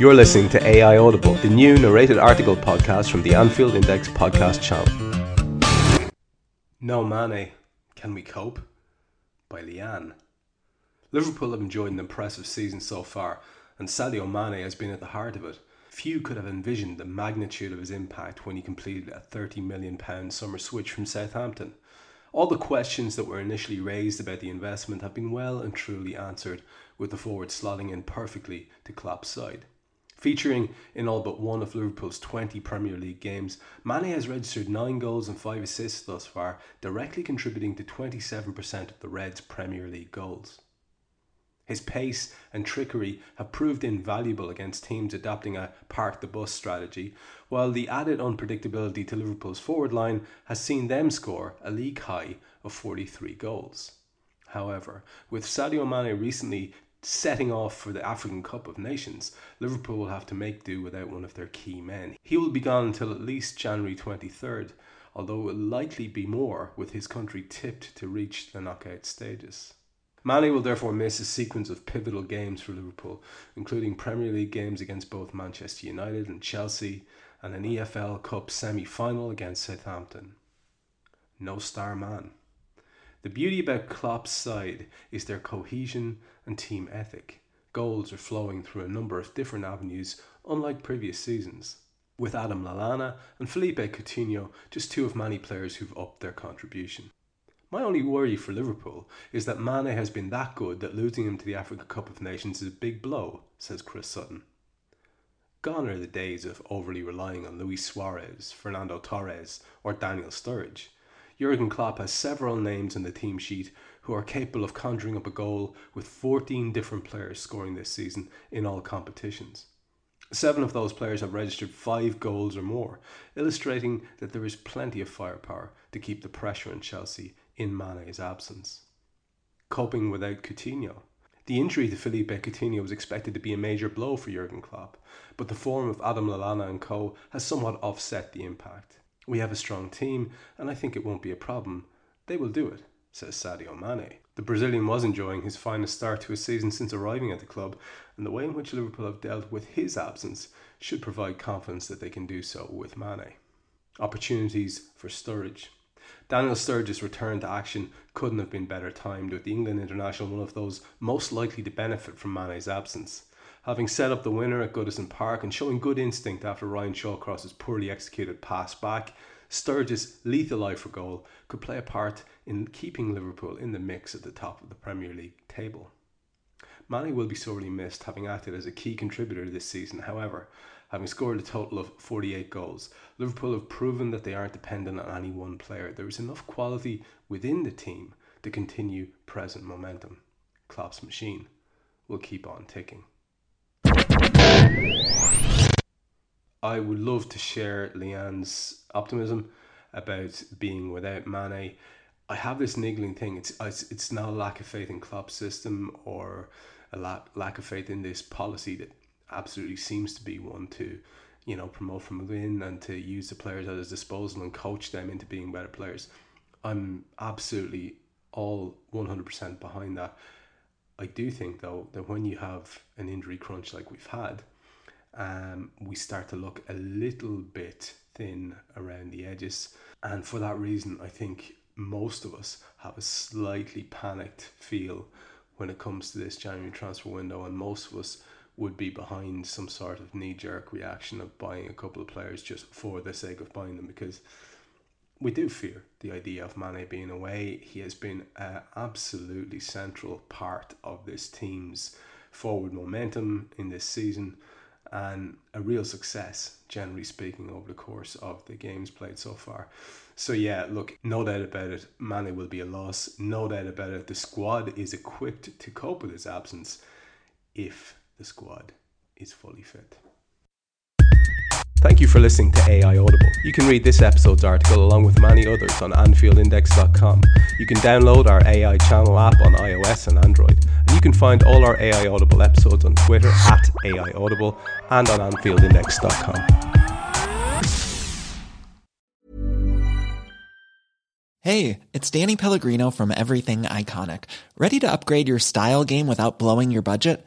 You're listening to AI Audible, the new narrated article podcast from the Anfield Index podcast channel. No Mane, Can We Cope? by Leanne. Liverpool have enjoyed an impressive season so far, and Sadio Mane has been at the heart of it. Few could have envisioned the magnitude of his impact when he completed a £30 million summer switch from Southampton. All the questions that were initially raised about the investment have been well and truly answered, with the forward slotting in perfectly to Klopp's side. Featuring in all but one of Liverpool's 20 Premier League games, Mane has registered 9 goals and 5 assists thus far, directly contributing to 27% of the Reds' Premier League goals. His pace and trickery have proved invaluable against teams adopting a park the bus strategy, while the added unpredictability to Liverpool's forward line has seen them score a league high of 43 goals. However, with Sadio Mane recently setting off for the African Cup of Nations, Liverpool will have to make do without one of their key men. He will be gone until at least January 23rd, although it will likely be more with his country tipped to reach the knockout stages. Mane will therefore miss a sequence of pivotal games for Liverpool, including Premier League games against both Manchester United and Chelsea, and an EFL Cup semi final against Southampton. No star man. The beauty about Klopp's side is their cohesion and team ethic. Goals are flowing through a number of different avenues, unlike previous seasons. With Adam Lallana and Felipe Coutinho just two of many players who've upped their contribution. My only worry for Liverpool is that Mane has been that good that losing him to the Africa Cup of Nations is a big blow, says Chris Sutton. Gone are the days of overly relying on Luis Suarez, Fernando Torres, or Daniel Sturridge. Jurgen Klopp has several names in the team sheet who are capable of conjuring up a goal with 14 different players scoring this season in all competitions. Seven of those players have registered five goals or more, illustrating that there is plenty of firepower to keep the pressure on Chelsea in Mane's absence. Coping without Coutinho. The injury to Felipe Coutinho was expected to be a major blow for Jurgen Klopp, but the form of Adam Lallana and co has somewhat offset the impact. We have a strong team, and I think it won't be a problem. They will do it, says Sadio Mane. The Brazilian was enjoying his finest start to a season since arriving at the club, and the way in which Liverpool have dealt with his absence should provide confidence that they can do so with Mane. Opportunities for Sturridge. Daniel Sturridge's return to action couldn't have been better timed, with the England international one of those most likely to benefit from Mane's absence having set up the winner at Goodison Park and showing good instinct after Ryan Shawcross's poorly executed pass back, Sturridge's lethal eye for goal could play a part in keeping Liverpool in the mix at the top of the Premier League table. Mane will be sorely missed, having acted as a key contributor this season. However, having scored a total of 48 goals, Liverpool have proven that they aren't dependent on any one player. There is enough quality within the team to continue present momentum. Klopp's machine will keep on ticking. I would love to share Leanne's optimism about being without Mane. I have this niggling thing. It's it's, it's not a lack of faith in Klopp's system or a lack, lack of faith in this policy that absolutely seems to be one to, you know, promote from within and to use the players at his disposal and coach them into being better players. I'm absolutely all 100% behind that. I do think though that when you have an injury crunch like we've had, um, we start to look a little bit thin around the edges. And for that reason, I think most of us have a slightly panicked feel when it comes to this January transfer window, and most of us would be behind some sort of knee jerk reaction of buying a couple of players just for the sake of buying them because we do fear the idea of Mane being away. He has been an absolutely central part of this team's forward momentum in this season and a real success, generally speaking, over the course of the games played so far. So, yeah, look, no doubt about it, Mane will be a loss. No doubt about it, the squad is equipped to cope with his absence if the squad is fully fit. Thank you for listening to AI Audible. You can read this episode's article along with many others on AnfieldIndex.com. You can download our AI channel app on iOS and Android. And you can find all our AI Audible episodes on Twitter at AI Audible and on AnfieldIndex.com. Hey, it's Danny Pellegrino from Everything Iconic. Ready to upgrade your style game without blowing your budget?